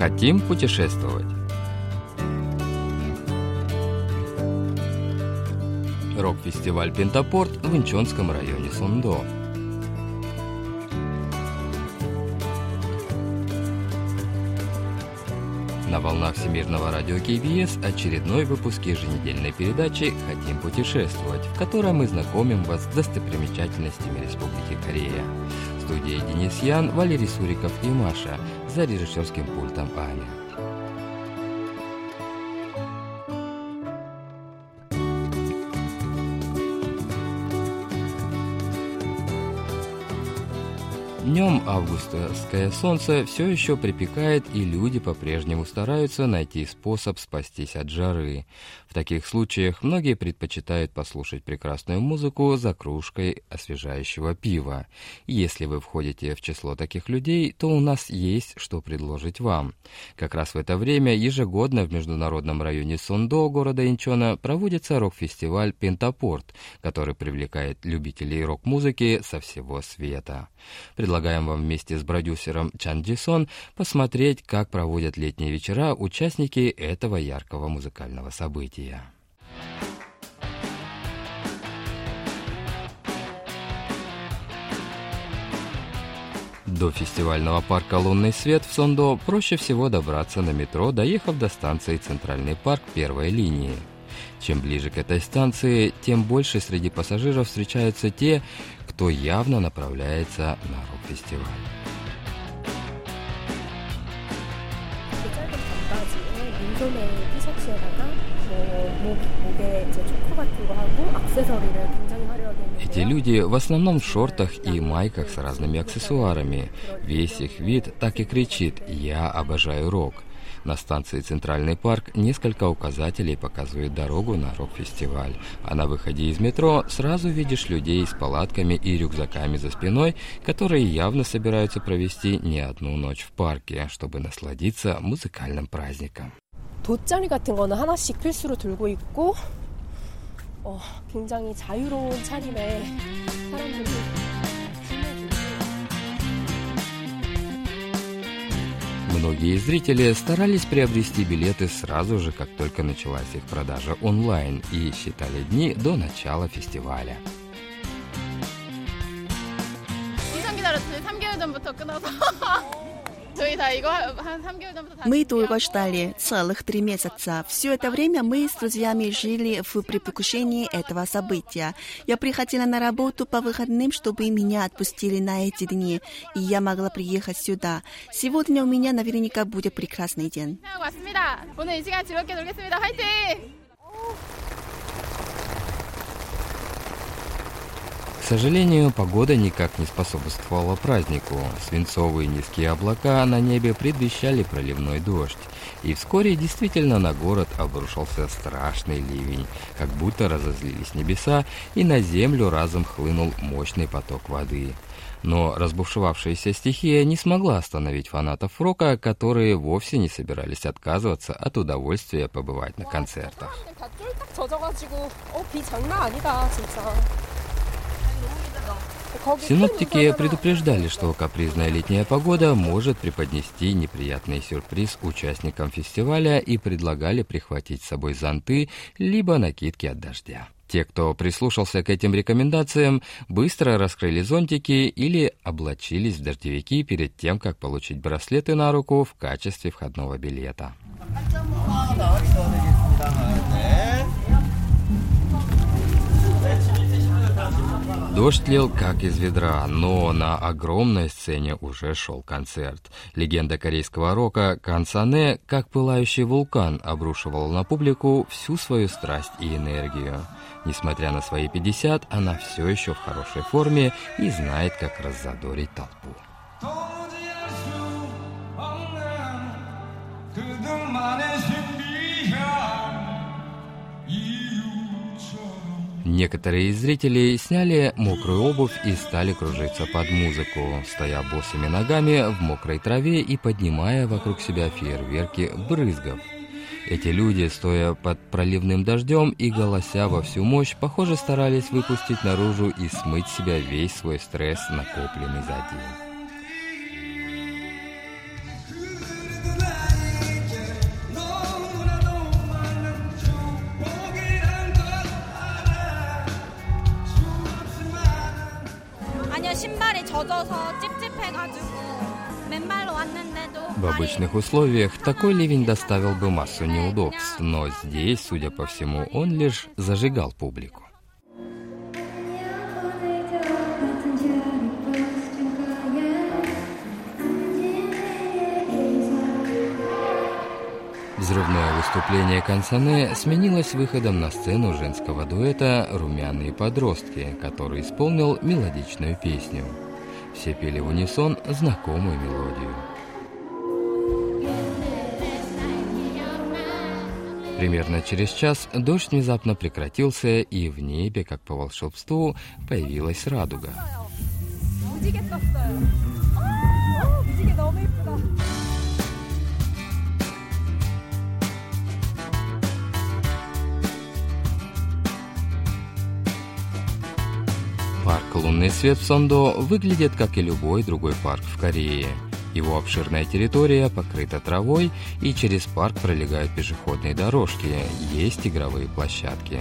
Хотим путешествовать. Рок-фестиваль «Пентапорт» в Инчонском районе Сундо. На волнах Всемирного радио КБС очередной выпуск еженедельной передачи «Хотим путешествовать», в которой мы знакомим вас с достопримечательностями Республики Корея. В студии Денис Ян, Валерий Суриков и Маша – за режиссерским пультом Аня. Днем августовское солнце все еще припекает, и люди по-прежнему стараются найти способ спастись от жары. В таких случаях многие предпочитают послушать прекрасную музыку за кружкой освежающего пива. Если вы входите в число таких людей, то у нас есть что предложить вам. Как раз в это время ежегодно в международном районе Сундо города Инчона проводится рок-фестиваль «Пентапорт», который привлекает любителей рок-музыки со всего света. Предлагаем вам вместе с продюсером Чан Джисон посмотреть, как проводят летние вечера участники этого яркого музыкального события события. До фестивального парка «Лунный свет» в Сондо проще всего добраться на метро, доехав до станции «Центральный парк» первой линии. Чем ближе к этой станции, тем больше среди пассажиров встречаются те, кто явно направляется на рок-фестиваль. Эти люди в основном в шортах и майках с разными аксессуарами. Весь их вид так и кричит «Я обожаю рок». На станции «Центральный парк» несколько указателей показывают дорогу на рок-фестиваль. А на выходе из метро сразу видишь людей с палатками и рюкзаками за спиной, которые явно собираются провести не одну ночь в парке, чтобы насладиться музыкальным праздником. 돗자리 같은 거는 하나씩 필수로 들고 있고 어, 굉장히 자유로운 차림에 사람들이 Многие зрители старались приобрести билеты сразу же, как только началась их продажа онлайн, и считали дни до начала фестиваля. 인상 기다렸더니 3개월 전부터 끊어서 Мы долго ждали, целых три месяца. Все это время мы с друзьями жили в предвкушении этого события. Я приходила на работу по выходным, чтобы меня отпустили на эти дни, и я могла приехать сюда. Сегодня у меня наверняка будет прекрасный день. Сожалению, погода никак не способствовала празднику. Свинцовые низкие облака на небе предвещали проливной дождь. И вскоре действительно на город обрушился страшный ливень, как будто разозлились небеса, и на землю разом хлынул мощный поток воды. Но разбушевавшаяся стихия не смогла остановить фанатов рока, которые вовсе не собирались отказываться от удовольствия побывать на концертах. Синоптики предупреждали, что капризная летняя погода может преподнести неприятный сюрприз участникам фестиваля и предлагали прихватить с собой зонты либо накидки от дождя. Те, кто прислушался к этим рекомендациям, быстро раскрыли зонтики или облачились в дождевики перед тем, как получить браслеты на руку в качестве входного билета. Дождь лил как из ведра, но на огромной сцене уже шел концерт. Легенда корейского рока Кансане, как пылающий вулкан, обрушивал на публику всю свою страсть и энергию. Несмотря на свои 50, она все еще в хорошей форме и знает, как раззадорить толпу. Некоторые из зрителей сняли мокрую обувь и стали кружиться под музыку, стоя босыми ногами в мокрой траве и поднимая вокруг себя фейерверки брызгов. Эти люди, стоя под проливным дождем и голося во всю мощь, похоже, старались выпустить наружу и смыть себя весь свой стресс, накопленный за день. В обычных условиях такой ливень доставил бы массу неудобств, но здесь, судя по всему, он лишь зажигал публику. Взрывное выступление Консоне сменилось выходом на сцену женского дуэта «Румяные подростки», который исполнил мелодичную песню. Все пели в унисон знакомую мелодию. Примерно через час дождь внезапно прекратился, и в небе, как по волшебству, появилась радуга. Парк «Лунный свет» в Сондо выглядит как и любой другой парк в Корее. Его обширная территория покрыта травой, и через парк пролегают пешеходные дорожки, есть игровые площадки.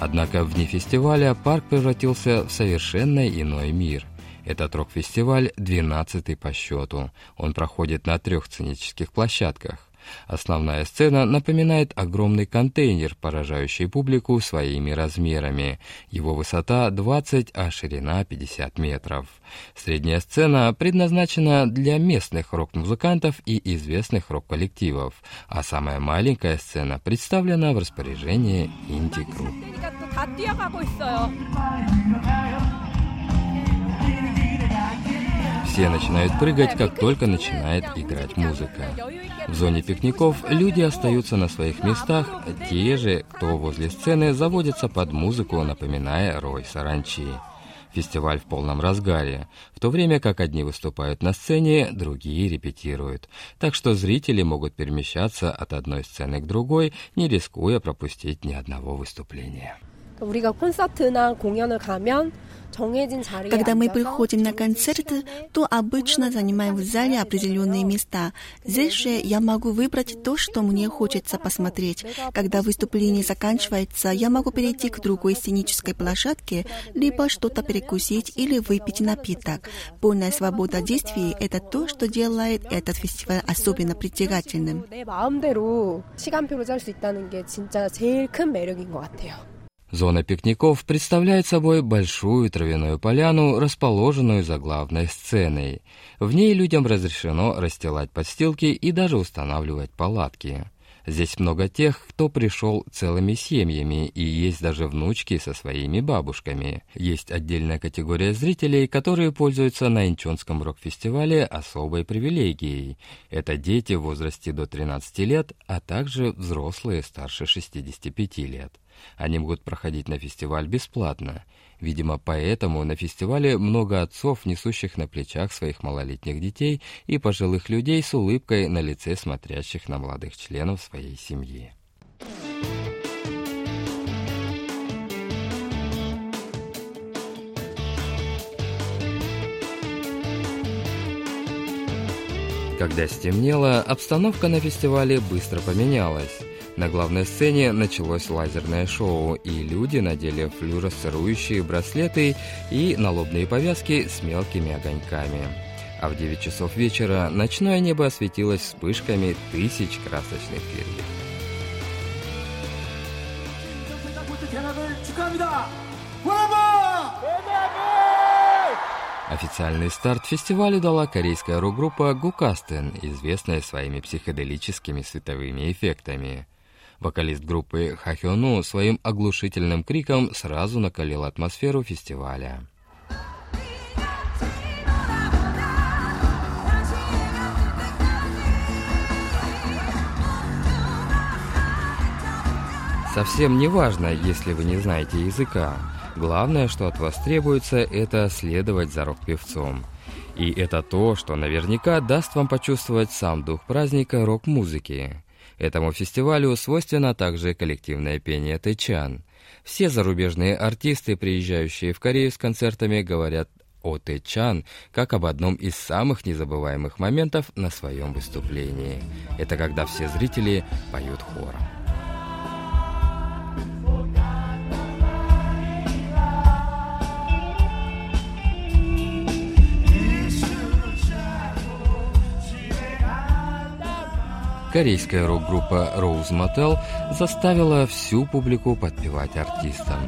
Однако вне фестиваля парк превратился в совершенно иной мир. Этот рок-фестиваль 12 по счету. Он проходит на трех сценических площадках. Основная сцена напоминает огромный контейнер, поражающий публику своими размерами. Его высота 20, а ширина 50 метров. Средняя сцена предназначена для местных рок-музыкантов и известных рок-коллективов, а самая маленькая сцена представлена в распоряжении инди-групп. Все начинают прыгать, как только начинает играть музыка. В зоне пикников люди остаются на своих местах, те же, кто возле сцены, заводятся под музыку, напоминая рой саранчи. Фестиваль в полном разгаре, в то время как одни выступают на сцене, другие репетируют. Так что зрители могут перемещаться от одной сцены к другой, не рискуя пропустить ни одного выступления. 우리가 콘서트나 공연을 가면 когда мы приходим на концерты, то обычно занимаем в зале определенные места. Здесь же я могу выбрать то, что мне хочется посмотреть. Когда выступление заканчивается, я могу перейти к другой сценической площадке, либо что-то перекусить или выпить напиток. Полная свобода действий – это то, что делает этот фестиваль особенно притягательным. 시간표를 짤수 있다는 게 진짜 제일 큰 매력인 것 같아요. Зона пикников представляет собой большую травяную поляну, расположенную за главной сценой. В ней людям разрешено расстилать подстилки и даже устанавливать палатки. Здесь много тех, кто пришел целыми семьями, и есть даже внучки со своими бабушками. Есть отдельная категория зрителей, которые пользуются на Инчонском рок-фестивале особой привилегией. Это дети в возрасте до 13 лет, а также взрослые старше 65 лет. Они могут проходить на фестиваль бесплатно. Видимо, поэтому на фестивале много отцов, несущих на плечах своих малолетних детей и пожилых людей с улыбкой на лице смотрящих на молодых членов своей семьи. Когда стемнело, обстановка на фестивале быстро поменялась. На главной сцене началось лазерное шоу, и люди надели флюоресцирующие браслеты и налобные повязки с мелкими огоньками. А в 9 часов вечера ночное небо осветилось вспышками тысяч красочных перьев. Официальный старт фестивалю дала корейская рок-группа Гукастен, известная своими психоделическими световыми эффектами. Вокалист группы Хахёну своим оглушительным криком сразу накалил атмосферу фестиваля. Совсем не важно, если вы не знаете языка. Главное, что от вас требуется, это следовать за рок-певцом. И это то, что наверняка даст вам почувствовать сам дух праздника рок-музыки. Этому фестивалю свойственно также коллективное пение Тэчан. Все зарубежные артисты, приезжающие в Корею с концертами, говорят о Тэчан как об одном из самых незабываемых моментов на своем выступлении. Это когда все зрители поют хором. Корейская рок-группа Rose Motel заставила всю публику подпевать артистам.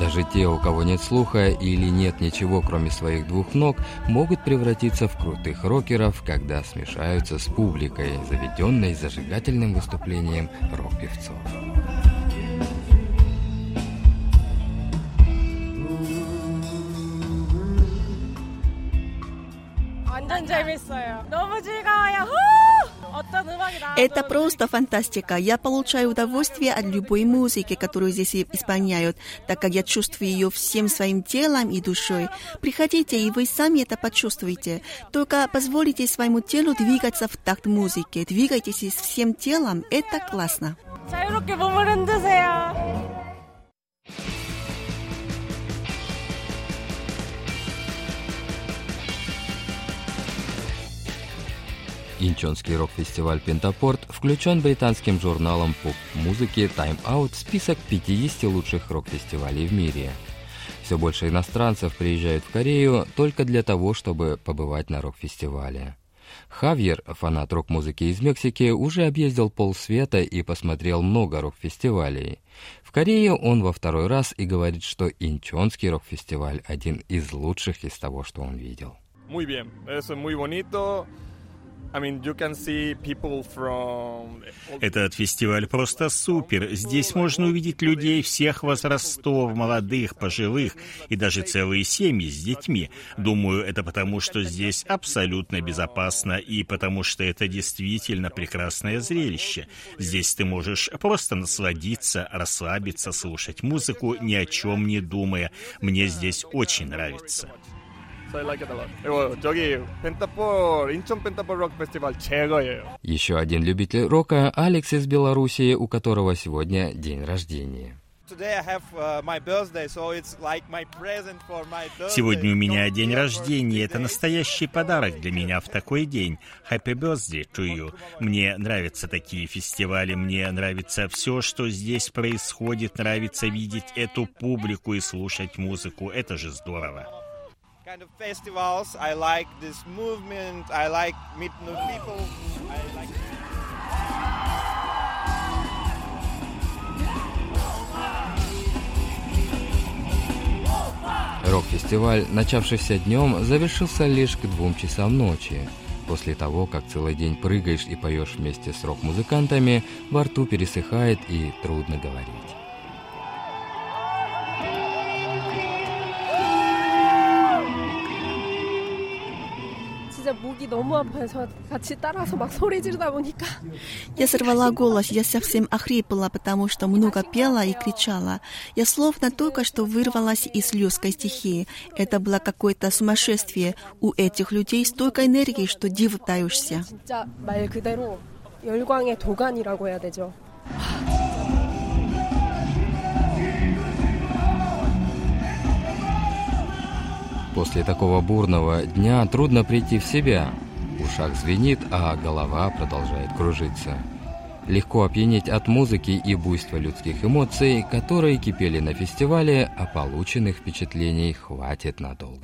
Даже те, у кого нет слуха или нет ничего, кроме своих двух ног, могут превратиться в крутых рокеров, когда смешаются с публикой, заведенной зажигательным выступлением рок-певцов. 완전 재밌어요. 너무 즐거워요. Это просто фантастика. Я получаю удовольствие от любой музыки, которую здесь исполняют, так как я чувствую ее всем своим телом и душой. Приходите, и вы сами это почувствуете. Только позволите своему телу двигаться в такт музыки. Двигайтесь всем телом, это классно. 자유롭게 몸을 흔드세요. Инчонский рок-фестиваль «Пентапорт» включен британским журналом поп-музыки Time Out в список 50 лучших рок-фестивалей в мире. Все больше иностранцев приезжают в Корею только для того, чтобы побывать на рок-фестивале. Хавьер, фанат рок-музыки из Мексики, уже объездил полсвета и посмотрел много рок-фестивалей. В Корее он во второй раз и говорит, что Инчонский рок-фестиваль один из лучших из того, что он видел. Muy bien, es muy bonito. Этот фестиваль просто супер. Здесь можно увидеть людей всех возрастов, молодых, пожилых и даже целые семьи с детьми. Думаю, это потому, что здесь абсолютно безопасно и потому, что это действительно прекрасное зрелище. Здесь ты можешь просто насладиться, расслабиться, слушать музыку, ни о чем не думая. Мне здесь очень нравится. So I like it a lot. 그리고 저기 펜타폴 인천 펜타폴 록 페스티벌 최고예요. Еще один любитель рока Алекс из Белоруссии, у которого сегодня день рождения. Сегодня у меня день рождения. Это настоящий подарок для меня в такой день. Happy birthday to you. Мне нравятся такие фестивали. Мне нравится все, что здесь происходит. Нравится видеть эту публику и слушать музыку. Это же здорово kind of festivals. I like this movement. I like meet new people. I like. Рок-фестиваль, начавшийся днем, завершился лишь к двум часам ночи. После того, как целый день прыгаешь и поешь вместе с рок-музыкантами, во рту пересыхает и трудно говорить. Я сорвала голос, я совсем охрипла, потому что много пела и кричала. Я словно только что вырвалась из люской стихии. Это было какое-то сумасшествие. У этих людей столько энергии, что диву даешься. 진짜 말 그대로 열광의 도가니라고 해야 되죠. После такого бурного дня трудно прийти в себя. Ушах звенит, а голова продолжает кружиться. Легко опьянеть от музыки и буйства людских эмоций, которые кипели на фестивале, а полученных впечатлений хватит надолго.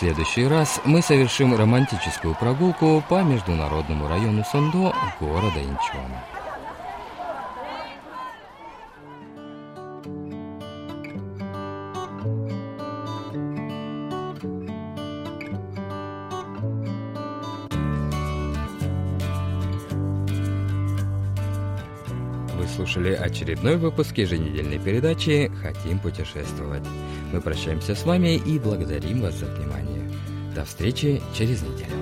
Следующий раз мы совершим романтическую прогулку по международному району Сондо города Инчона. Слушали очередной выпуск еженедельной передачи «Хотим путешествовать». Мы прощаемся с вами и благодарим вас за внимание. До встречи через неделю.